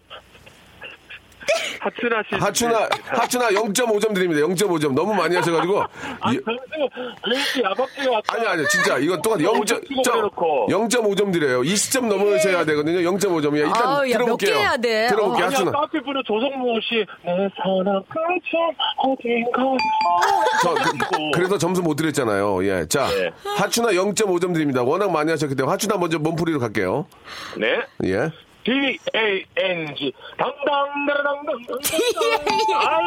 하춘아 씨. 하춘아 하춘아 0.5점 드립니다. 0.5점 너무 많이 하셔가지고 아, 점수. 아니 아니 진짜 이건 똑같아 0. 오점 찍어 그래놓고. 0.5점 드려요. 20점 넘으셔야 되거든요. 0.5점이야. 일단 야, 몇 들어볼게요. 개 해야 돼? 들어볼게요. 하춘아. 카페 분은 조성모 씨, 내 사랑 끝은 어딘가. 저, 그, 그래서 점수 못 드렸잖아요. 예. 자, 네. 하춘아 0.5점 드립니다. 워낙 많이 하셨기 때문에 하춘아 먼저 몸풀이로 갈게요. 네. 예. D-A-N-G. 당당다라당당.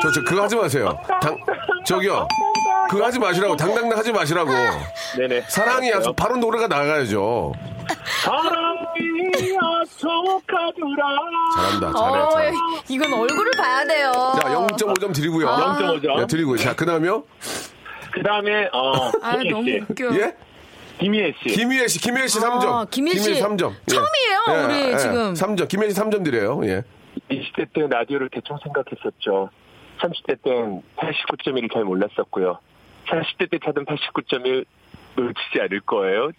저, 저, 그거 하지 마세요. 당, 저기요. 그거 하지 마시라고. 당당당 하지 마시라고. 네네. 사랑이 약속, 바로 노래가 나가야죠. 사랑이 약속하더라. 잘한다, 잘해. 어, 잘해. 이건 얼굴을 봐야 돼요. 자, 0.5점 드리고요. 아. 0.5점. 네, 드리고요. 자, 그 다음에요? 그 다음에, 어, 아, 너무 씨. 웃겨. 예? 김희애 씨. 김희애 씨, 김희애 씨 3점. 아, 김희애 씨. 3점. 처음이에요, 우리 지금. 3점. 김희애 씨 3점 드려요. 예. 20대 때 라디오를 대충 생각했었죠. 30대 땐 89.1을 잘 몰랐었고요. 40대 때 찾은 89.1 놓치지 않을 거예요.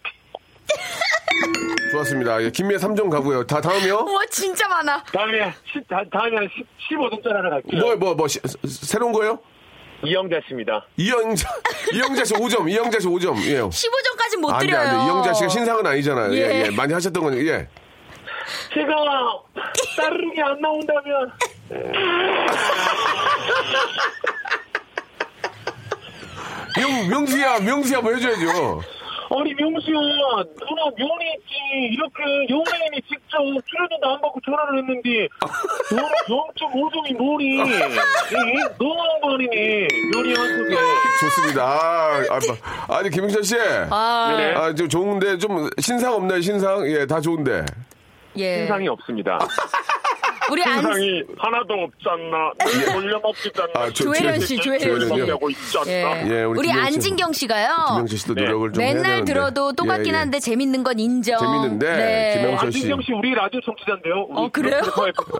좋았습니다. 예, 김희애 3점 가고요. 다, 다음이요? 우와, 진짜 많아. 다음에, 시, 다, 다음에 한 10, 15점 짜리 하나 갈게요. 뭐, 뭐, 뭐, 시- 새로운 거요? 이영자 씨입니다. 이영자, 이영자 씨 5점, 이영자 씨 5점. 예. 15점까지 못 안 돼, 드려요. 안 돼. 이영자 씨가 신상은 아니잖아요. 예, 예. 예. 많이 하셨던 거니, 예. 제가 따르릉이 안 나온다면 명, 명수야, 명수야 뭐 해줘야죠. 아니 명수야 누나 면이 있지 이렇게 연예인이 직접 출연료도 안 받고 전화를 했는데 너는 0.5점이 뭐니 너무한 거 아니니 면이 한 속에 좋습니다. 아, 아, 뭐, 아니, 김영철 씨. 아, 네네. 아, 좀 좋은데, 좀, 신상 없나요, 신상? 예, 다 좋은데. 예. 신상이 없습니다 우리 안, 신상이 하나도 없잖아 돌려먹지도 않나 아, 조- 조혜련 씨, 조혜련 씨. 내고 있지 않나 예. 예, 우리 우리 김영철- 안진경 씨가요. 김영철 씨도 네. 노력을 좀 해야 맨날 되는데. 들어도 똑같긴 예, 예. 한데 재밌는 건 인정. 재밌는데, 네. 김영철 씨. 안진경 씨 우리 라디오 청취자인데요 우리 어, 그래요?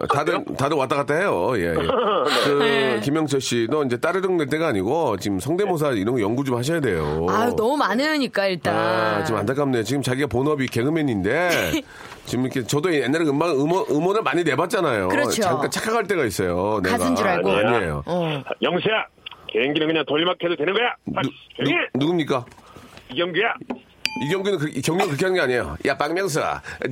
어, 다들, 다들 왔다 갔다 해요. 예, 예. 그, 네. 김영철 씨도 이제 따르릉 낼 때가 아니고, 지금 성대모사 이런 거 연구 좀 하셔야 돼요. 아유, 너무 많으니까 일단. 아, 좀 안타깝네요. 지금 자기가 본업이 개그맨인데, 지금 이렇게 저도 옛날에 음악, 음원, 음원을 많이 내봤잖아요. 그렇죠. 잠깐 착각할 때가 있어요. 내가. 가수인 줄 알고. 아니에요. 어. 영수야 개인기는 그냥 돌림막해도 되는 거야 아, 누, 해. 누굽니까? 이경규야 이경규는 그, 경규는 그렇게 하는 게 아니에요. 야, 박명수.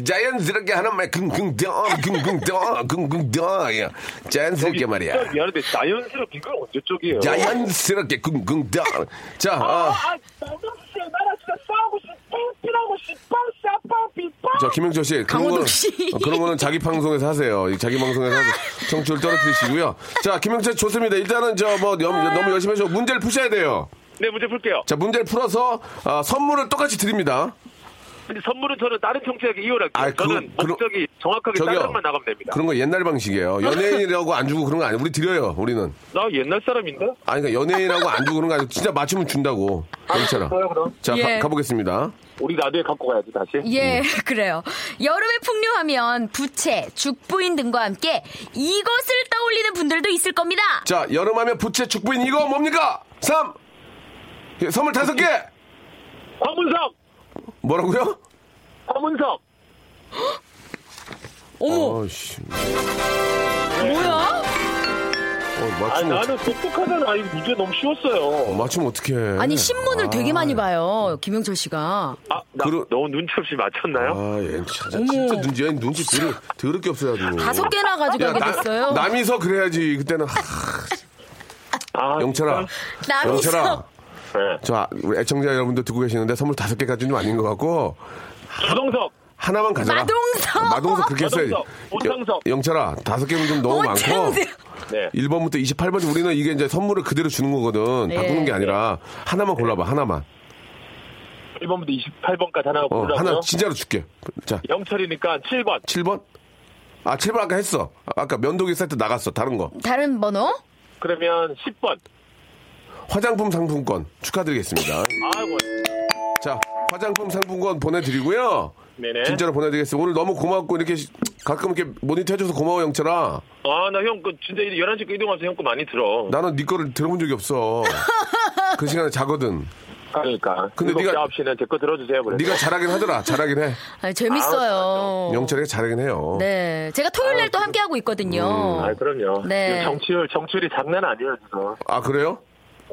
자연스럽게 하는 말, 긍긍덩, 긍긍덩, 긍긍덩. 야, 자연스럽게 말이야. 미안한데 자연스럽게 이건 언제 쪽이에요 자연스럽게 긍긍덩. 자, 아, 아, 아, 박명수 나랑 진짜 싸우고 싶어 저 김영철 씨, 그런 강호동 거는, 씨. 어, 그런 거는 자기 방송에서 하세요. 이 자기 방송에서 하세요. 청취율 떨어뜨리시고요. 자, 김영철 씨 좋습니다. 일단은 저 뭐 너무 열심히 하시고 문제를 푸셔야 돼요. 네 문제 풀게요 자, 문제를 풀어서 아, 선물을 똑같이 드립니다. 근데 선물은 저는 다른 청취자에게 이혼할게요 아이, 그거- 저는 목적이 정확하게 저기요. 따르만 나가면 됩니다 그런 거 옛날 방식이에요. 연예인이라고 안 주고 그런 거 아니에요. 우리 드려요, 우리는. 나 옛날 사람인데 아니, 그러니까 연예인이라고 안 주고 그런 거 아니고 진짜 맞추면 준다고. 그래요 그럼 자, 예. 가, 보겠습니다 우리 라디오에 갖고 가야지 다시 예, 그래요. 여름에 풍류하면 부채, 죽부인 등과 함께 이것을 떠올리는 분들도 있을 겁니다. 자, 여름하면 부채 축부인 이거 뭡니까? 3! 예, 선물 다섯 개! 황문석 뭐라고요? 허문석. 어머, 어씨. 뭐야? 어, 아, 맞추면, 나는 똑똑하잖아. 이거 문제 너무 쉬웠어요. 맞추면 어떡해. 아니, 신문을 되게 많이 봐요, 김영철 씨가. 아, 나 그러- 너무 눈치 없이 맞췄나요? 아, 얘 진짜, 진짜 눈치, 얘 눈치 더러, 더럽게 없어야 돼. 다섯 개나 가져가게 됐어요. 남이서 그래야지. 그때는. 하, 아, 영철아. 남이서. 영철아. 네. 저, 우리 애청자 여러분들 듣고 계시는데 선물 다섯 개까지는 좀 아닌 것 같고. 조동석. 하나만 가져라. 마동석. 어, 마동석 그렇게. 마동석, 오창석. 영- 영철아, 다섯 개면 좀 너무 많고. 네. 1번부터 28번째 우리는 이게 이제 선물을 그대로 주는 거거든. 네. 바꾸는 게 아니라 하나만 골라봐. 하나만. 1번부터 28번까지 하나 어, 고르라고요? 하나 진짜로 줄게. 자, 영철이니까 7번. 7번? 아, 7번 아까 했어. 아, 아까 면도기 세트 나갔어. 다른 거. 다른 번호? 그러면 10번. 화장품 상품권 축하드리겠습니다. 아이고. 자, 화장품 상품권 보내드리고요. 네네. 진짜로 보내드리겠습니다. 오늘 너무 고맙고 이렇게 시- 가끔 이렇게 모니터 해줘서 고마워 영철아. 아, 나 형, 그, 진짜 11시 이동하면서 형 거 많이 들어. 나는 네 거를 들어본 적이 없어. 그 시간에 자거든. 그러니까. 근데 네가- 9시는 제거 들어주세요. 그래. 네가 잘하긴 하더라. 잘하긴 해. 아니, 재밌어요. 영철이가 잘하긴 해요. 네. 제가 토요일 날또 함께 하고 있거든요. 아, 그럼요. 네. 지금 정치율, 정치율이 장난 아니에요, 지금. 아 그래요?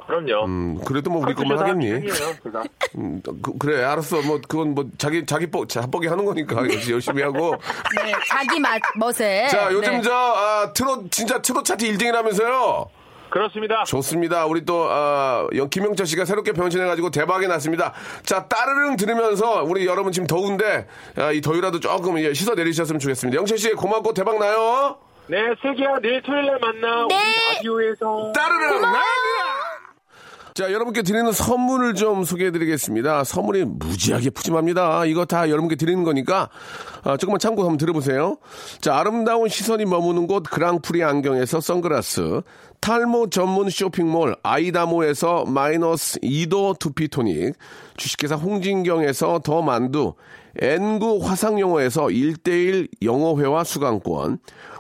그럼요. 음, 그래도 뭐 우리 것만 하겠니? 음, 그, 래 알았어. 뭐 그건 뭐 자기 자기 뻑 자뻑이 하는 거니까 역시 열심히 하고. 네, 자기 맛, 멋에. 자 요즘 네. 저 아, 트롯 진짜 트롯 차트 1등이라면서요. 그렇습니다. 좋습니다. 우리 또 아, 영- 김영철 씨가 새롭게 변신해가지고 대박이 났습니다. 자 따르릉 들으면서 우리 여러분 지금 더운데 아, 이 더위라도 조금 예, 씻어 내리셨으면 좋겠습니다. 영철 씨 고맙고 대박 나요. 네, 슬기야, 내일 토요일 날 만나. 네. 우리 라디오에서. 따르릉 나입니다. 자, 여러분께 드리는 선물을 좀 소개해 드리겠습니다. 선물이 무지하게 푸짐합니다. 이거 다 여러분께 드리는 거니까, 아, 조금만 참고 한번 들어보세요. 자, 아름다운 시선이 머무는 곳 그랑프리 안경에서 선글라스, 탈모 전문 쇼핑몰 아이다모에서 마이너스 2도 두피토닉, 주식회사 홍진경에서 더 만두, N구 화상영어에서 1대1 영어회화 수강권,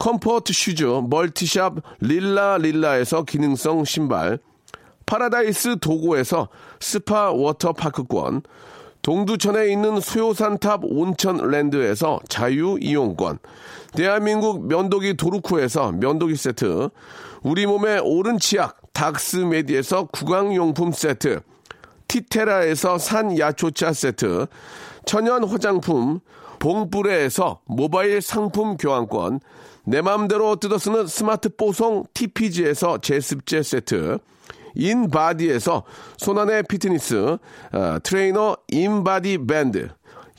comfort shoes multi shop 릴라 릴라에서 기능성 신발, 파라다이스 도고에서 스파 워터파크권, 동두천에 있는 소요산탑 온천랜드에서 자유이용권, 대한민국 면도기 도루코에서 면도기 세트, 우리 몸의 오른 치약 닥스메디에서 구강용품 세트, 티테라에서 산야초차 세트, 천연 화장품 봉뿌레에서 모바일 상품 교환권, 내 맘대로 뜯어쓰는 스마트 뽀송 TPG에서 제습제 세트, 인바디에서 손안의 피트니스 어, 트레이너 인바디 밴드,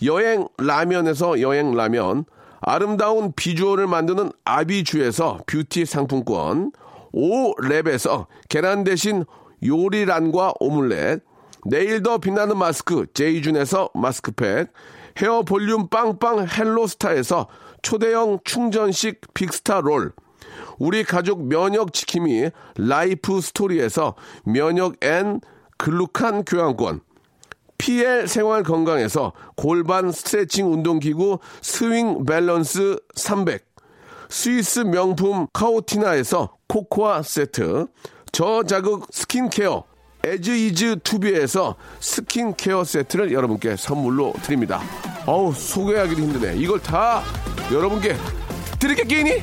여행 라면에서 여행 라면, 아름다운 비주얼을 만드는 아비주에서 뷰티 상품권, 오랩에서 계란 대신 요리란과 오믈렛, 내일 더 빛나는 마스크 제이준에서 마스크팩, 헤어 볼륨 빵빵 헬로스타에서 초대형 충전식 빅스타 롤, 우리 가족 면역 지킴이 라이프 스토리에서 면역엔 글루칸 교환권, PL 생활 건강에서 골반 스트레칭 운동기구 스윙 밸런스 300, 스위스 명품 카오티나에서 코코아 세트, 저자극 스킨케어 에즈이즈 투비에서 스킨케어 세트를 여러분께 선물로 드립니다. 어우 소개하기도 힘드네. 이걸 다 여러분께 드릴게 끼니?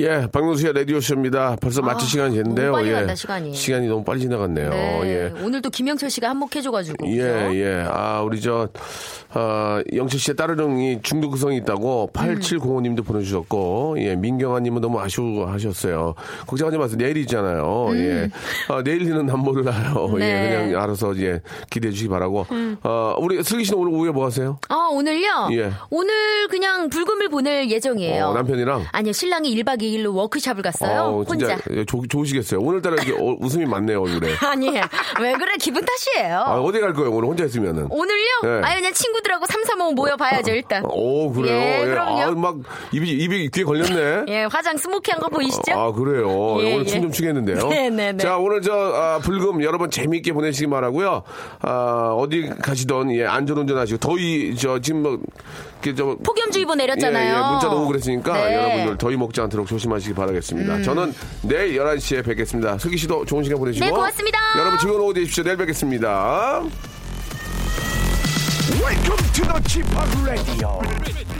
예, 박명수의 라디오쇼입니다. 벌써 마칠 시간이 됐는데요. 빨리 예. 간다, 시간이. 시간이 너무 빨리 지나갔네요. 네. 예. 오늘도 김영철 씨가 한몫해줘가지고. 예, 그죠? 예. 아, 우리 저, 아, 영철 씨의 따르릉이 중독성이 있다고 8705님도 보내주셨고, 예, 민경아님은 너무 아쉬워하셨어요. 걱정하지 마세요. 내일이잖아요. 예. 아, 내일은 난 몰라요. 음. 네. 음. 예, 그냥 알아서 예, 기대해 주시기 바라고. 어, 우리 슬기 씨는 오늘 오후에 뭐 하세요? 아, 오늘요? 예. 오늘 그냥 불금을 보낼 예정이에요. 어, 남편이랑? 아니요, 신랑이 1박 2일 내일로 워크숍을 갔어요. 어, 혼자. 예, 좋, 좋으시겠어요. 오늘따라 이렇게 어, 웃음이 많네요, 얼굴에. 아니, 왜 그래? 기분 탓이에요. 아, 어디 갈 거예요, 오늘 혼자 있으면은? 오늘요? 네. 아유, 그냥 친구들하고 삼삼오오 모여봐야죠, 일단. 오, 그래요? 예, 그럼요. 아, 막, 입이, 입이 귀에 걸렸네. 예, 화장 스모키한 거 보이시죠? 아, 그래요. 예, 오늘 예. 춤좀 추겠는데요. 네네네. 자, 오늘 저, 아, 불금 여러분 재미있게 보내시기 바라고요 아, 어디 가시던, 예, 안전운전 하시고, 더위, 저, 지금 뭐, 이렇게 저. 폭염주의보 내렸잖아요. 예, 예, 문자도 오고 그랬으니까 네. 음. 여러분들 더위 먹지 않도록 조심하시기 바라겠습니다. 저는 내일 11시에 뵙겠습니다. 슬기 씨도 좋은 시간 보내시고. 네, 고맙습니다. 여러분 즐거운 오후 되십시오. 내일 뵙겠습니다. Welcome to the Chip Radio.